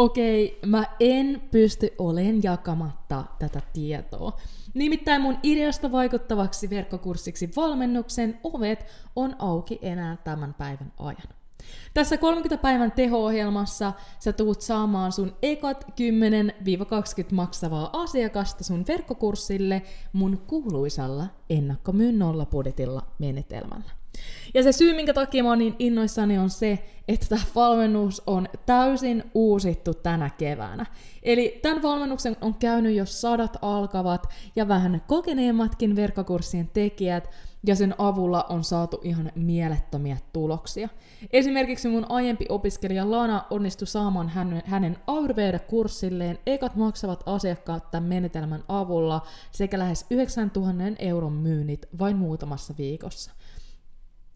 Okei, mä en pysty olen jakamatta tätä tietoa. Nimittäin mun ideasta vaikuttavaksi verkkokurssiksi valmennuksen ovet on auki enää tämän päivän ajan. Tässä 30 päivän teho-ohjelmassa sä tuut saamaan sun ekat 10-20 maksavaa asiakasta sun verkkokurssille mun kuuluisalla ennakkomyyn nollapudetilla menetelmällä. Ja se syy, minkä takia mä oon niin innoissani, on se, että tämä valmennus on täysin uusittu tänä keväänä. Eli tämän valmennuksen on käynyt jo sadat alkavat ja vähän kokeneemmatkin verkkokurssien tekijät, ja sen avulla on saatu ihan mielettömiä tuloksia. Esimerkiksi mun aiempi opiskelija Lana onnistui saamaan hänen, hänen Ayurveda-kurssilleen ekat maksavat asiakkaat tämän menetelmän avulla sekä lähes 9000 euron myynnit vain muutamassa viikossa.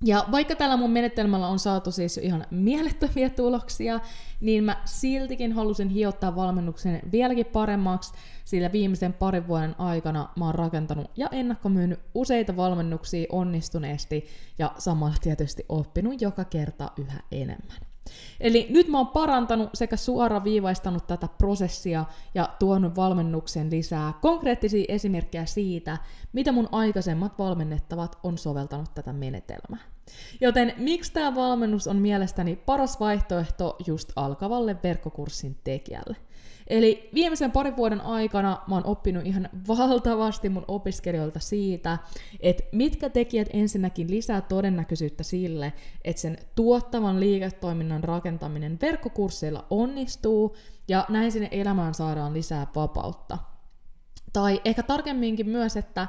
Ja vaikka tällä mun menetelmällä on saatu siis ihan mielettömiä tuloksia, niin mä siltikin halusin hiottaa valmennuksen vieläkin paremmaksi, sillä viimeisen parin vuoden aikana mä oon rakentanut ja ennakkomyynyt useita valmennuksia onnistuneesti ja samalla tietysti oppinut joka kerta yhä enemmän. Eli nyt mä oon parantanut sekä suoraviivaistanut tätä prosessia ja tuonut valmennuksen lisää konkreettisia esimerkkejä siitä, mitä mun aikaisemmat valmennettavat on soveltanut tätä menetelmää. Joten miksi tämä valmennus on mielestäni paras vaihtoehto just alkavalle verkkokurssin tekijälle? Eli viimeisen parin vuoden aikana mä oon oppinut ihan valtavasti mun opiskelijoilta siitä, että mitkä tekijät ensinnäkin lisää todennäköisyyttä sille, että sen tuottavan liiketoiminnan rakentaminen verkkokursseilla onnistuu ja näin sinne elämään saadaan lisää vapautta. Tai ehkä tarkemminkin myös, että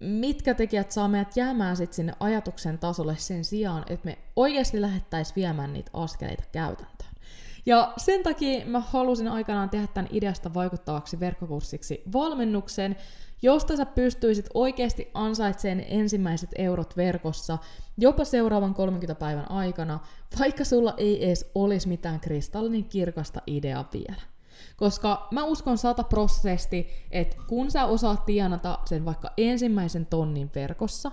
mitkä tekijät saa meidät jäämään sit sinne ajatuksen tasolle sen sijaan, että me oikeasti lähettäisiin viemään niitä askeleita käytäntöön. Ja sen takia mä halusin aikanaan tehdä tämän ideasta vaikuttavaksi verkkokurssiksi valmennuksen, josta sä pystyisit oikeasti ansaitsemaan ensimmäiset eurot verkossa jopa seuraavan 30 päivän aikana, vaikka sulla ei edes olisi mitään kristallin kirkasta ideaa vielä. Koska mä uskon sataprosenttisesti, että kun sä osaat tienata sen vaikka ensimmäisen tonnin verkossa,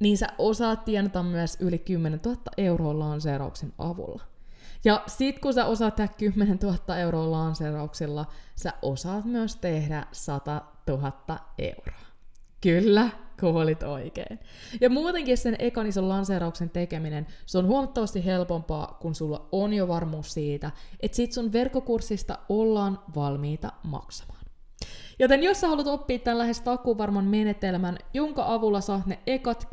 niin sä osaat tienata myös yli 10 000 euroa lanseerauksen avulla. Ja sit kun sä osaat tehdä 10 000 euroa lanseerauksilla, sä osaat myös tehdä 100 000 euroa. Kyllä, kuulit oikein. Ja muutenkin sen ekan ison lanseerauksen tekeminen, se on huomattavasti helpompaa, kun sulla on jo varmuus siitä, että sit sun verkkokurssista ollaan valmiita maksamaan. Joten jos sä haluat oppia tämän lähes takuvarman menetelmän, jonka avulla saat ne ekat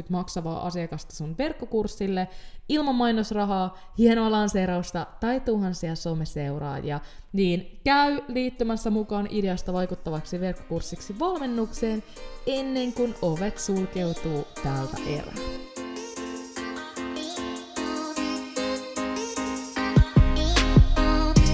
10-20 maksavaa asiakasta sun verkkokurssille, ilman mainosrahaa, hienoa lanseerausta tai tuhansia someseuraajia, niin käy liittymässä mukaan ideasta vaikuttavaksi verkkokurssiksi valmennukseen ennen kuin ovet sulkeutuu tältä erää.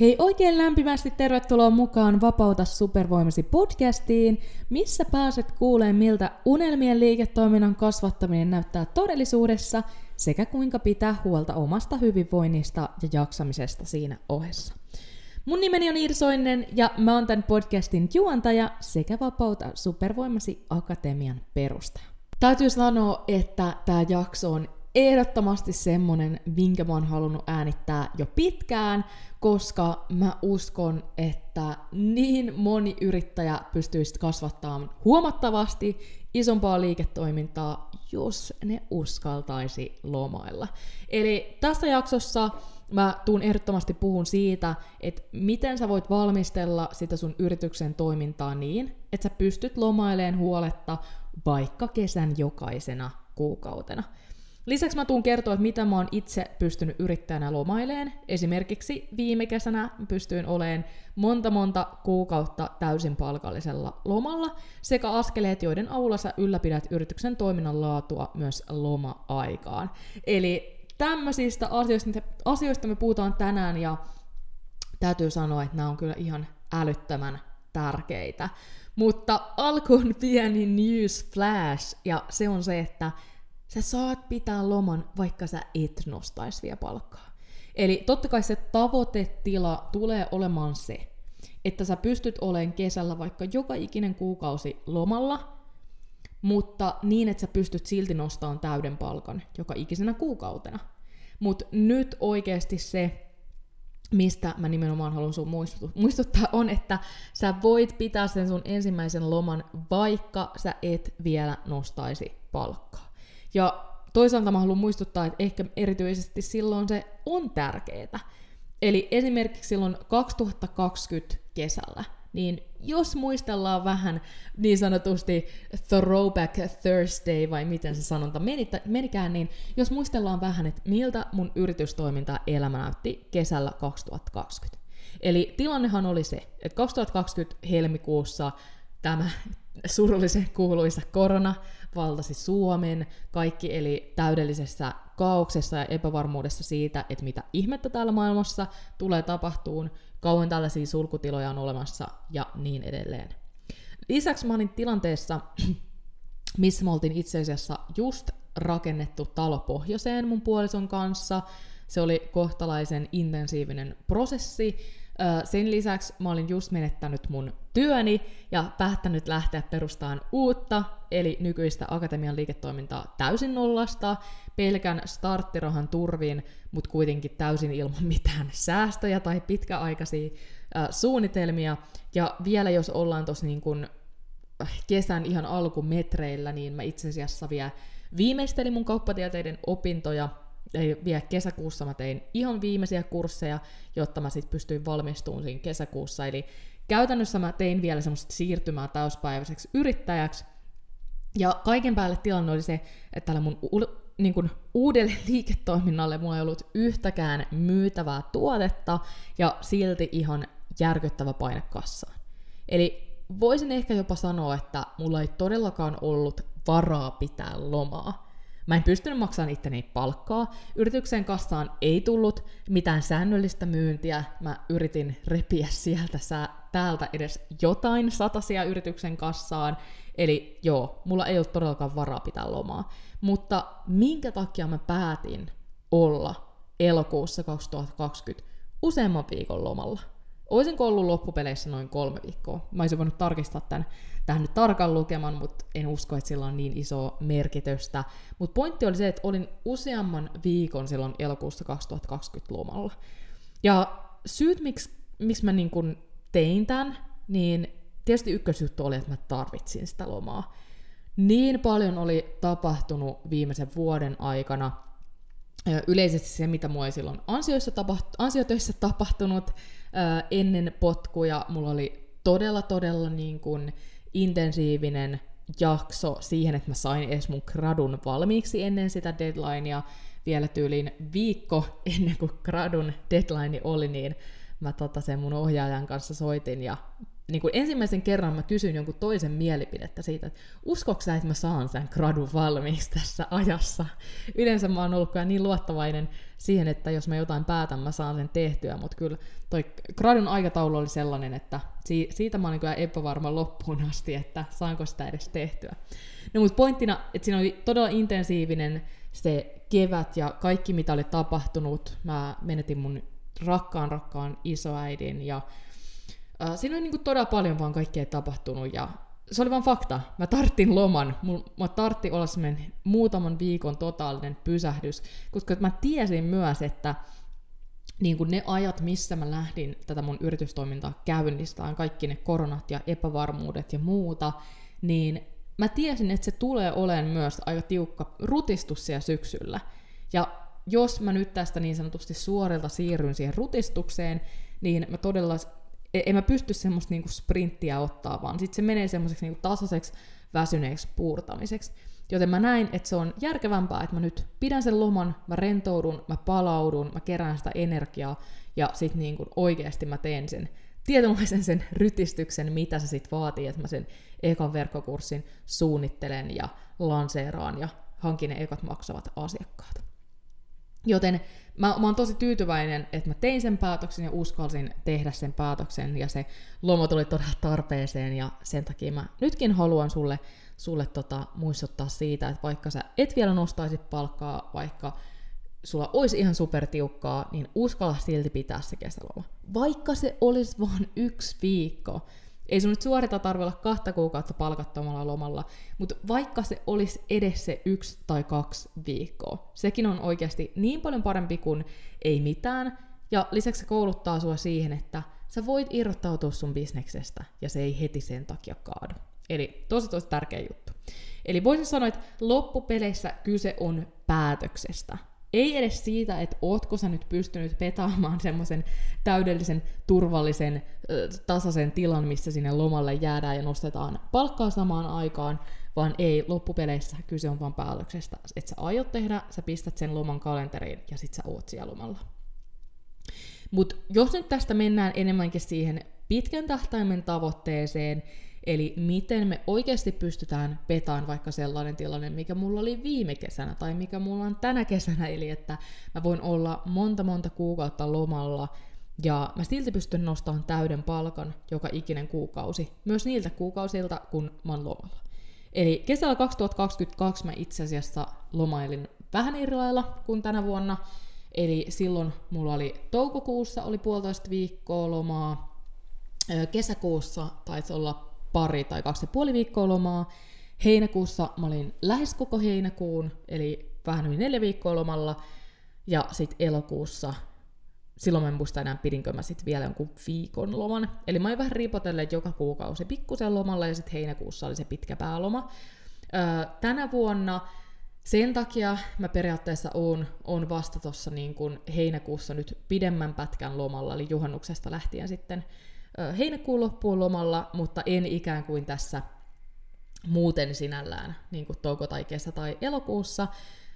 Hei oikein lämpimästi tervetuloa mukaan Vapauta supervoimasi podcastiin, missä pääset kuulemaan miltä unelmien liiketoiminnan kasvattaminen näyttää todellisuudessa sekä kuinka pitää huolta omasta hyvinvoinnista ja jaksamisesta siinä ohessa. Mun nimeni on Irsoinen ja mä oon tämän podcastin juontaja sekä Vapauta supervoimasi akatemian perustaja. Täytyy sanoa, että tämä jakso on ehdottomasti semmonen, minkä mä oon halunnut äänittää jo pitkään, koska mä uskon, että niin moni yrittäjä pystyisi kasvattamaan huomattavasti isompaa liiketoimintaa, jos ne uskaltaisi lomailla. Eli tässä jaksossa mä tuun ehdottomasti puhun siitä, että miten sä voit valmistella sitä sun yrityksen toimintaa niin, että sä pystyt lomaileen huoletta vaikka kesän jokaisena kuukautena. Lisäksi mä tuun kertoa, että mitä mä oon itse pystynyt yrittäjänä lomaileen. Esimerkiksi viime kesänä pystyin olemaan monta monta kuukautta täysin palkallisella lomalla sekä askeleet, joiden avulla sä ylläpidät yrityksen toiminnan laatua myös loma-aikaan. Eli tämmöisistä asioista, asioista me puhutaan tänään ja täytyy sanoa, että nämä on kyllä ihan älyttömän tärkeitä. Mutta alkuun pieni news flash, ja se on se, että sä saat pitää loman, vaikka sä et nostaisi vielä palkkaa. Eli totta kai se tavoitetila tulee olemaan se, että sä pystyt olemaan kesällä vaikka joka ikinen kuukausi lomalla, mutta niin, että sä pystyt silti nostamaan täyden palkan joka ikisenä kuukautena. Mutta nyt oikeasti se, mistä mä nimenomaan haluan sun muistuttaa, on, että sä voit pitää sen sun ensimmäisen loman, vaikka sä et vielä nostaisi palkkaa. Ja toisaalta mä haluan muistuttaa, että ehkä erityisesti silloin se on tärkeää. Eli esimerkiksi silloin 2020 kesällä, niin jos muistellaan vähän niin sanotusti Throwback Thursday, vai miten se sanonta menikään, niin jos muistellaan vähän, että miltä mun yritystoiminta elämä näytti kesällä 2020. Eli tilannehan oli se, että 2020 helmikuussa tämä surullisen kuuluisa korona valtasi Suomen, kaikki eli täydellisessä kaauksessa ja epävarmuudessa siitä, että mitä ihmettä täällä maailmassa tulee tapahtuun, kauan tällaisia sulkutiloja on olemassa ja niin edelleen. Lisäksi mä olin tilanteessa, missä me oltiin itse asiassa just rakennettu talo pohjoiseen mun puolison kanssa. Se oli kohtalaisen intensiivinen prosessi, sen lisäksi mä olin just menettänyt mun työni ja päättänyt lähteä perustamaan uutta, eli nykyistä akatemian liiketoimintaa täysin nollasta, pelkän starttirahan turvin, mutta kuitenkin täysin ilman mitään säästöjä tai pitkäaikaisia äh, suunnitelmia. Ja vielä jos ollaan tuossa niin kun kesän ihan alkumetreillä, niin mä itse asiassa vielä viimeistelin mun kauppatieteiden opintoja, vielä kesäkuussa mä tein ihan viimeisiä kursseja, jotta mä sitten pystyin valmistumaan siinä kesäkuussa. Eli käytännössä mä tein vielä semmoista siirtymää täyspäiväiseksi yrittäjäksi. Ja kaiken päälle tilanne oli se, että tällä mun u- niin kuin uudelle liiketoiminnalle mulla ei ollut yhtäkään myytävää tuotetta ja silti ihan järkyttävä paine kassaan. Eli voisin ehkä jopa sanoa, että mulla ei todellakaan ollut varaa pitää lomaa. Mä en pystynyt maksamaan itteni palkkaa. Yrityksen kassaan ei tullut mitään säännöllistä myyntiä. Mä yritin repiä sieltä sä, täältä edes jotain satasia yrityksen kassaan. Eli joo, mulla ei ollut todellakaan varaa pitää lomaa. Mutta minkä takia mä päätin olla elokuussa 2020 useamman viikon lomalla? Oisinko ollut loppupeleissä noin kolme viikkoa? Mä olisin voinut tarkistaa tämän tähän nyt tarkan lukeman, mutta en usko, että sillä on niin iso merkitystä. Mutta pointti oli se, että olin useamman viikon silloin elokuussa 2020 lomalla. Ja syyt, miksi, miksi mä niin kun tein tämän, niin tietysti ykkösjuttu oli, että mä tarvitsin sitä lomaa. Niin paljon oli tapahtunut viimeisen vuoden aikana, yleisesti se, mitä mua ei silloin ansioissa tapaht- ansiotöissä tapahtunut ennen potkuja, mulla oli todella, todella niin kuin intensiivinen jakso siihen, että mä sain edes mun gradun valmiiksi ennen sitä deadlinea. Vielä tyyliin viikko ennen kuin gradun deadline oli, niin mä tota sen mun ohjaajan kanssa soitin ja niin kuin ensimmäisen kerran mä kysyin jonkun toisen mielipidettä siitä, että uskoks sä, että mä saan sen gradun valmiiksi tässä ajassa. Yleensä mä oon ollut niin luottavainen siihen, että jos mä jotain päätän, mä saan sen tehtyä, mutta kyllä toi gradun aikataulu oli sellainen, että siitä mä olin kyllä epävarma loppuun asti, että saanko sitä edes tehtyä. No mutta pointtina, että siinä oli todella intensiivinen se kevät ja kaikki mitä oli tapahtunut. Mä menetin mun rakkaan rakkaan isoäidin ja Uh, siinä oli niinku todella paljon vaan kaikkea tapahtunut ja se oli vaan fakta. Mä tarttin loman. Mä tartti olla semmoinen muutaman viikon totaalinen pysähdys, koska mä tiesin myös, että niin kuin ne ajat, missä mä lähdin tätä mun yritystoimintaa käynnistämään, kaikki ne koronat ja epävarmuudet ja muuta, niin mä tiesin, että se tulee olemaan myös aika tiukka rutistus siellä syksyllä. Ja jos mä nyt tästä niin sanotusti suorilta siirryn siihen rutistukseen, niin mä todella, en mä pysty semmoista niinku sprinttiä ottaa, vaan sitten se menee semmoiseksi niinku tasaiseksi väsyneeksi puurtamiseksi. Joten mä näin, että se on järkevämpää, että mä nyt pidän sen loman, mä rentoudun, mä palaudun, mä kerään sitä energiaa ja sitten niin oikeasti mä teen sen tietynlaisen sen rytistyksen, mitä se sitten vaatii, että mä sen ekan verkkokurssin suunnittelen ja lanseeraan ja hankin ne ekat maksavat asiakkaat. Joten mä, mä oon tosi tyytyväinen, että mä tein sen päätöksen ja uskalsin tehdä sen päätöksen ja se loma tuli todella tarpeeseen ja sen takia mä nytkin haluan sulle, sulle tota, muistuttaa siitä, että vaikka sä et vielä nostaisit palkkaa, vaikka sulla olisi ihan supertiukkaa, niin uskalla silti pitää se kesäloma. Vaikka se olisi vain yksi viikko. Ei sun nyt suorita tarvitse olla kahta kuukautta palkattomalla lomalla, mutta vaikka se olisi edes se yksi tai kaksi viikkoa, sekin on oikeasti niin paljon parempi kuin ei mitään, ja lisäksi se kouluttaa sua siihen, että sä voit irrottautua sun bisneksestä, ja se ei heti sen takia kaadu. Eli tosi tosi tärkeä juttu. Eli voisin sanoa, että loppupeleissä kyse on päätöksestä. Ei edes siitä, että ootko sä nyt pystynyt petaamaan semmoisen täydellisen, turvallisen, tasaisen tilan, missä sinne lomalle jäädään ja nostetaan palkkaa samaan aikaan, vaan ei, loppupeleissä kyse on vaan päätöksestä, että sä aiot tehdä, sä pistät sen loman kalenteriin ja sit sä oot siellä lomalla. Mutta jos nyt tästä mennään enemmänkin siihen pitkän tähtäimen tavoitteeseen, Eli miten me oikeasti pystytään petaan vaikka sellainen tilanne, mikä mulla oli viime kesänä tai mikä mulla on tänä kesänä, eli että mä voin olla monta monta kuukautta lomalla ja mä silti pystyn nostamaan täyden palkan joka ikinen kuukausi, myös niiltä kuukausilta, kun mä oon lomalla. Eli kesällä 2022 mä itse asiassa lomailin vähän eri lailla kuin tänä vuonna, eli silloin mulla oli toukokuussa oli puolitoista viikkoa lomaa, kesäkuussa taisi olla pari tai kaksi ja puoli viikkoa lomaa. Heinäkuussa mä olin lähes koko heinäkuun, eli vähän yli neljä viikkoa lomalla. Ja sitten elokuussa, silloin mä en muista enää pidinkö mä sitten vielä jonkun viikon loman. Eli mä olin vähän ripotellut joka kuukausi pikkusen lomalla ja sitten heinäkuussa oli se pitkä pääloma. Öö, tänä vuonna sen takia mä periaatteessa oon, oon vasta tuossa niin heinäkuussa nyt pidemmän pätkän lomalla, eli juhannuksesta lähtien sitten heinäkuun loppuun lomalla, mutta en ikään kuin tässä muuten sinällään, niin kuin touko tai kesä tai elokuussa,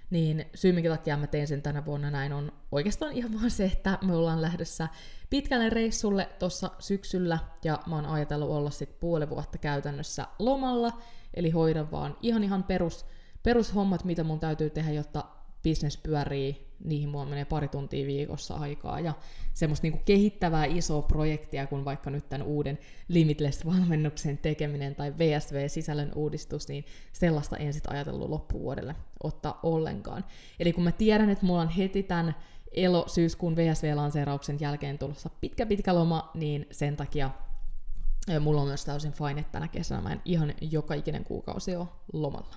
niin syy, minkä takia mä tein sen tänä vuonna näin, on oikeastaan ihan vaan se, että me ollaan lähdössä pitkälle reissulle tuossa syksyllä, ja mä oon ajatellut olla sitten puoli vuotta käytännössä lomalla, eli hoidan vaan ihan ihan perus, perushommat, mitä mun täytyy tehdä, jotta business pyörii, niihin mulla menee pari tuntia viikossa aikaa, ja semmoista niinku kehittävää isoa projektia, kun vaikka nyt tämän uuden Limitless-valmennuksen tekeminen tai VSV-sisällön uudistus, niin sellaista en sitten ajatellut loppuvuodelle ottaa ollenkaan. Eli kun mä tiedän, että mulla on heti tämän elo-syyskuun VSV-lanseerauksen jälkeen tulossa pitkä pitkä loma, niin sen takia mulla on myös täysin fine, että tänä kesänä mä en ihan joka ikinen kuukausi ole lomalla.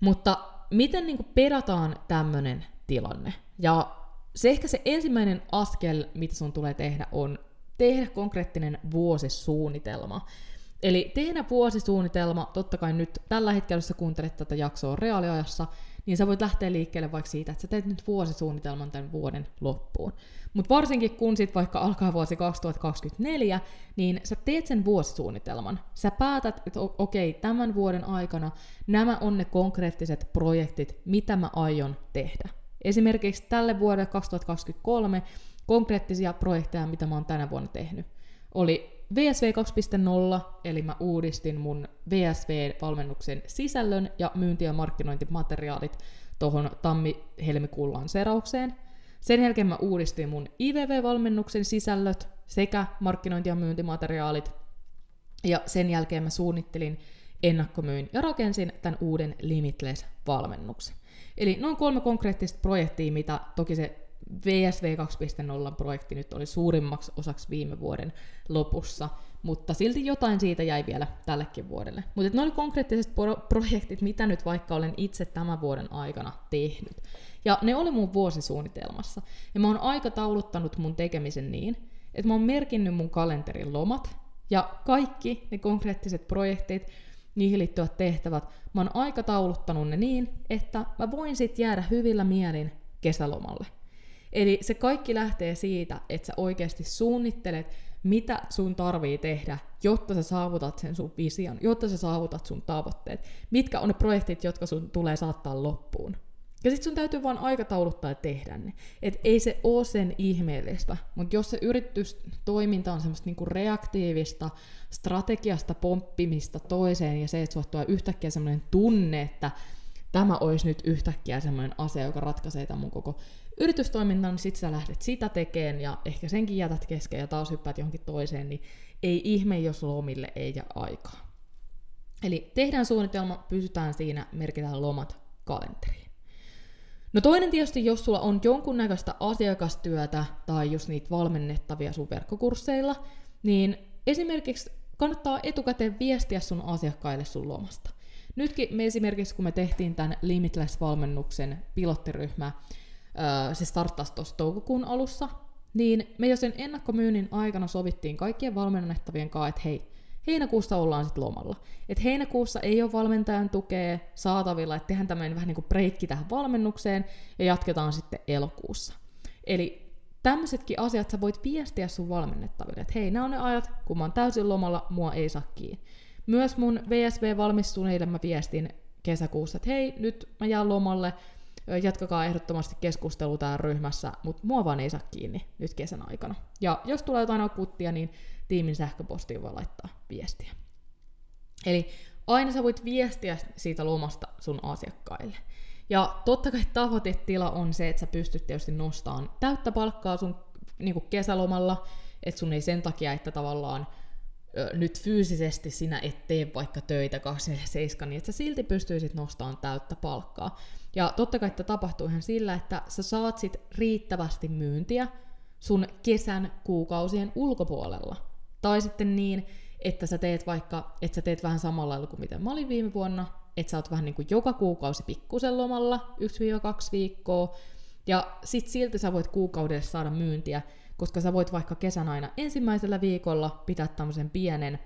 Mutta miten niin perataan tämmöinen tilanne? Ja se ehkä se ensimmäinen askel, mitä sun tulee tehdä, on tehdä konkreettinen vuosisuunnitelma. Eli tehdä vuosisuunnitelma, totta kai nyt tällä hetkellä, jos sä kuuntelet tätä jaksoa reaaliajassa, niin sä voit lähteä liikkeelle vaikka siitä, että sä teet nyt vuosisuunnitelman tämän vuoden loppuun. Mutta varsinkin kun sit vaikka alkaa vuosi 2024, niin sä teet sen vuosisuunnitelman. Sä päätät, että okei, tämän vuoden aikana nämä on ne konkreettiset projektit, mitä mä aion tehdä. Esimerkiksi tälle vuodelle 2023 konkreettisia projekteja, mitä mä oon tänä vuonna tehnyt, oli VSV 2.0, eli mä uudistin mun VSV-valmennuksen sisällön ja myynti- ja markkinointimateriaalit tuohon tammi-helmikuun lanseeraukseen. Sen jälkeen mä uudistin mun IVV-valmennuksen sisällöt sekä markkinointi- ja myyntimateriaalit. Ja sen jälkeen mä suunnittelin, ennakkomyin ja rakensin tämän uuden Limitless-valmennuksen. Eli noin kolme konkreettista projektia, mitä toki se VSV 2.0 projekti nyt oli suurimmaksi osaksi viime vuoden lopussa, mutta silti jotain siitä jäi vielä tällekin vuodelle. Mutta ne oli konkreettiset pro- projektit, mitä nyt vaikka olen itse tämän vuoden aikana tehnyt. Ja ne oli mun vuosisuunnitelmassa. Ja mä oon aikatauluttanut mun tekemisen niin, että mä oon merkinnyt mun kalenterin lomat, ja kaikki ne konkreettiset projektit, niihin liittyvät tehtävät, mä oon aikatauluttanut ne niin, että mä voin sitten jäädä hyvillä mielin kesälomalle. Eli se kaikki lähtee siitä, että sä oikeasti suunnittelet, mitä sun tarvii tehdä, jotta sä saavutat sen sun vision, jotta sä saavutat sun tavoitteet. Mitkä on ne projektit, jotka sun tulee saattaa loppuun. Ja sitten sun täytyy vaan aikatauluttaa ja tehdä ne. Et ei se ole sen ihmeellistä, mutta jos se yritystoiminta on semmoista niinku reaktiivista, strategiasta pomppimista toiseen ja se, että tuo yhtäkkiä semmoinen tunne, että tämä olisi nyt yhtäkkiä semmoinen asia, joka ratkaisee tämän mun koko yritystoiminnan, niin sit sä lähdet sitä tekemään ja ehkä senkin jätät kesken ja taas hyppäät johonkin toiseen, niin ei ihme, jos lomille ei jää aikaa. Eli tehdään suunnitelma, pysytään siinä, merkitään lomat kalenteriin. No toinen tietysti, jos sulla on jonkunnäköistä asiakastyötä tai just niitä valmennettavia sun verkkokursseilla, niin esimerkiksi kannattaa etukäteen viestiä sun asiakkaille sun lomasta. Nytkin me esimerkiksi, kun me tehtiin tämän Limitless-valmennuksen pilottiryhmä, se starttasi tuossa toukokuun alussa, niin me jo sen ennakkomyynnin aikana sovittiin kaikkien valmennettavien kanssa, että hei, heinäkuussa ollaan sitten lomalla. Et heinäkuussa ei ole valmentajan tukea saatavilla, että tehdään tämmöinen vähän niin kuin breikki tähän valmennukseen ja jatketaan sitten elokuussa. Eli tämmöisetkin asiat sä voit viestiä sun valmennettaville, että hei, nämä on ne ajat, kun mä oon täysin lomalla, mua ei saa kiinni. Myös mun VSV-valmistuneille mä viestin kesäkuussa, että hei, nyt mä jään lomalle, jatkakaa ehdottomasti keskustelua täällä ryhmässä, mutta mua vaan ei saa kiinni nyt kesän aikana. Ja jos tulee jotain akuttia, niin tiimin sähköpostiin voi laittaa viestiä. Eli aina sä voit viestiä siitä lomasta sun asiakkaille. Ja totta kai tavoitetila on se, että sä pystyt tietysti nostamaan täyttä palkkaa sun niin kesälomalla, että sun ei sen takia, että tavallaan nyt fyysisesti sinä et tee vaikka töitä 27, niin että sä silti pystyisit nostamaan täyttä palkkaa. Ja totta kai että tapahtuu ihan sillä, että sä saat sit riittävästi myyntiä sun kesän kuukausien ulkopuolella. Tai sitten niin, että sä teet vaikka, että sä teet vähän samalla lailla kuin mitä mä olin viime vuonna, että sä oot vähän niin kuin joka kuukausi pikkusen lomalla, 1-2 viikkoa, ja sit silti sä voit kuukaudessa saada myyntiä, koska sä voit vaikka kesän aina ensimmäisellä viikolla pitää tämmöisen pienen,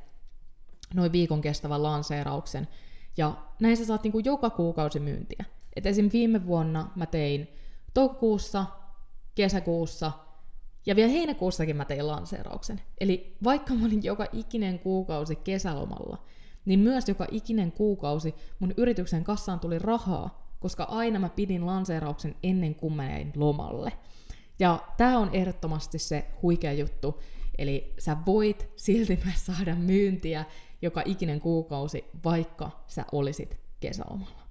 noin viikon kestävän lanseerauksen, ja näin sä saat niinku joka kuukausi myyntiä. Et esim. viime vuonna mä tein toukokuussa, kesäkuussa ja vielä heinäkuussakin mä tein lanseerauksen. Eli vaikka mä olin joka ikinen kuukausi kesälomalla, niin myös joka ikinen kuukausi mun yrityksen kassaan tuli rahaa, koska aina mä pidin lanseerauksen ennen kuin mä jäin lomalle. Ja tämä on ehdottomasti se huikea juttu. Eli sä voit silti myös saada myyntiä joka ikinen kuukausi, vaikka sä olisit kesälomalla.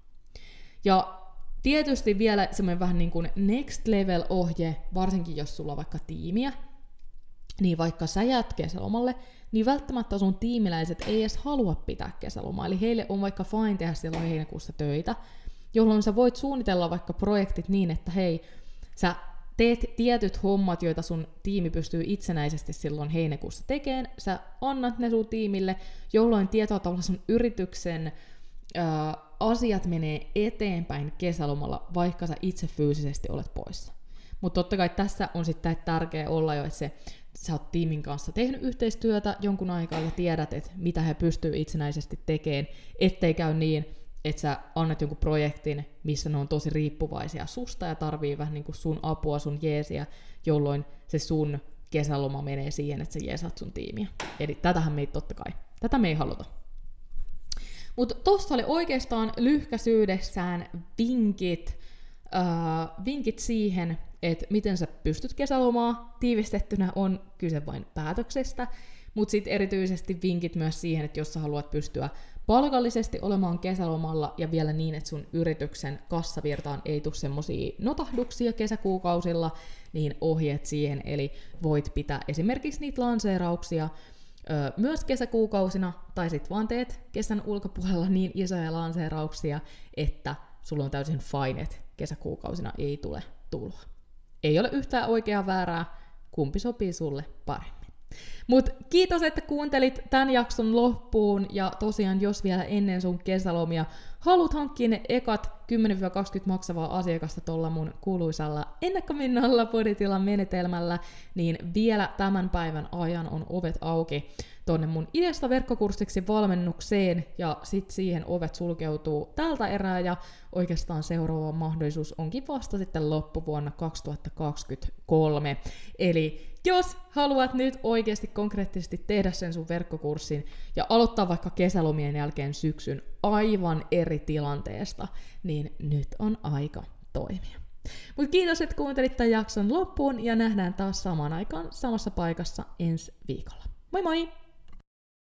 Ja tietysti vielä semmoinen vähän niin kuin next level ohje, varsinkin jos sulla on vaikka tiimiä, niin vaikka sä jäät kesälomalle, niin välttämättä sun tiimiläiset ei edes halua pitää kesälomaa. Eli heille on vaikka fine tehdä silloin heinäkuussa töitä, jolloin sä voit suunnitella vaikka projektit niin, että hei, sä teet tietyt hommat, joita sun tiimi pystyy itsenäisesti silloin heinäkuussa tekemään, sä annat ne sun tiimille, jolloin tietoa tavalla sun yrityksen asiat menee eteenpäin kesälomalla, vaikka sä itse fyysisesti olet poissa. Mutta totta kai tässä on sitten tärkeää olla jo, että se, sä oot tiimin kanssa tehnyt yhteistyötä jonkun aikaa ja tiedät, että mitä he pystyy itsenäisesti tekemään, ettei käy niin, että sä annat jonkun projektin, missä ne on tosi riippuvaisia susta ja tarvii vähän niin kuin sun apua, sun jeesiä, jolloin se sun kesäloma menee siihen, että sä jeesat sun tiimiä. Eli tätähän me ei totta kai, tätä me ei haluta. Mutta tossa oli oikeastaan lyhkäisyydessään vinkit, äh, vinkit siihen, että miten sä pystyt kesälomaa. Tiivistettynä on kyse vain päätöksestä, mutta sitten erityisesti vinkit myös siihen, että jos sä haluat pystyä palkallisesti olemaan kesälomalla ja vielä niin, että sun yrityksen kassavirtaan ei tule semmoisia notahduksia kesäkuukausilla, niin ohjeet siihen, eli voit pitää esimerkiksi niitä lanseerauksia öö, myös kesäkuukausina, tai sitten vaan teet kesän ulkopuolella niin isoja lanseerauksia, että sulla on täysin fine, että kesäkuukausina ei tule tuloa. Ei ole yhtään oikeaa väärää, kumpi sopii sulle paremmin. Mut kiitos, että kuuntelit tämän jakson loppuun, ja tosiaan jos vielä ennen sun kesälomia haluat hankkia ne ekat 10-20 maksavaa asiakasta tuolla mun kuuluisalla ennakkominnalla budjetilla menetelmällä, niin vielä tämän päivän ajan on ovet auki tonne mun ideasta verkkokurssiksi valmennukseen, ja sitten siihen ovet sulkeutuu tältä erää, ja oikeastaan seuraava mahdollisuus onkin vasta sitten loppuvuonna 2023. Eli jos haluat nyt oikeasti konkreettisesti tehdä sen sun verkkokurssin ja aloittaa vaikka kesälomien jälkeen syksyn aivan eri tilanteesta, niin nyt on aika toimia. Mutta kiitos, että kuuntelit tämän jakson loppuun ja nähdään taas samaan aikaan samassa paikassa ensi viikolla. Moi moi!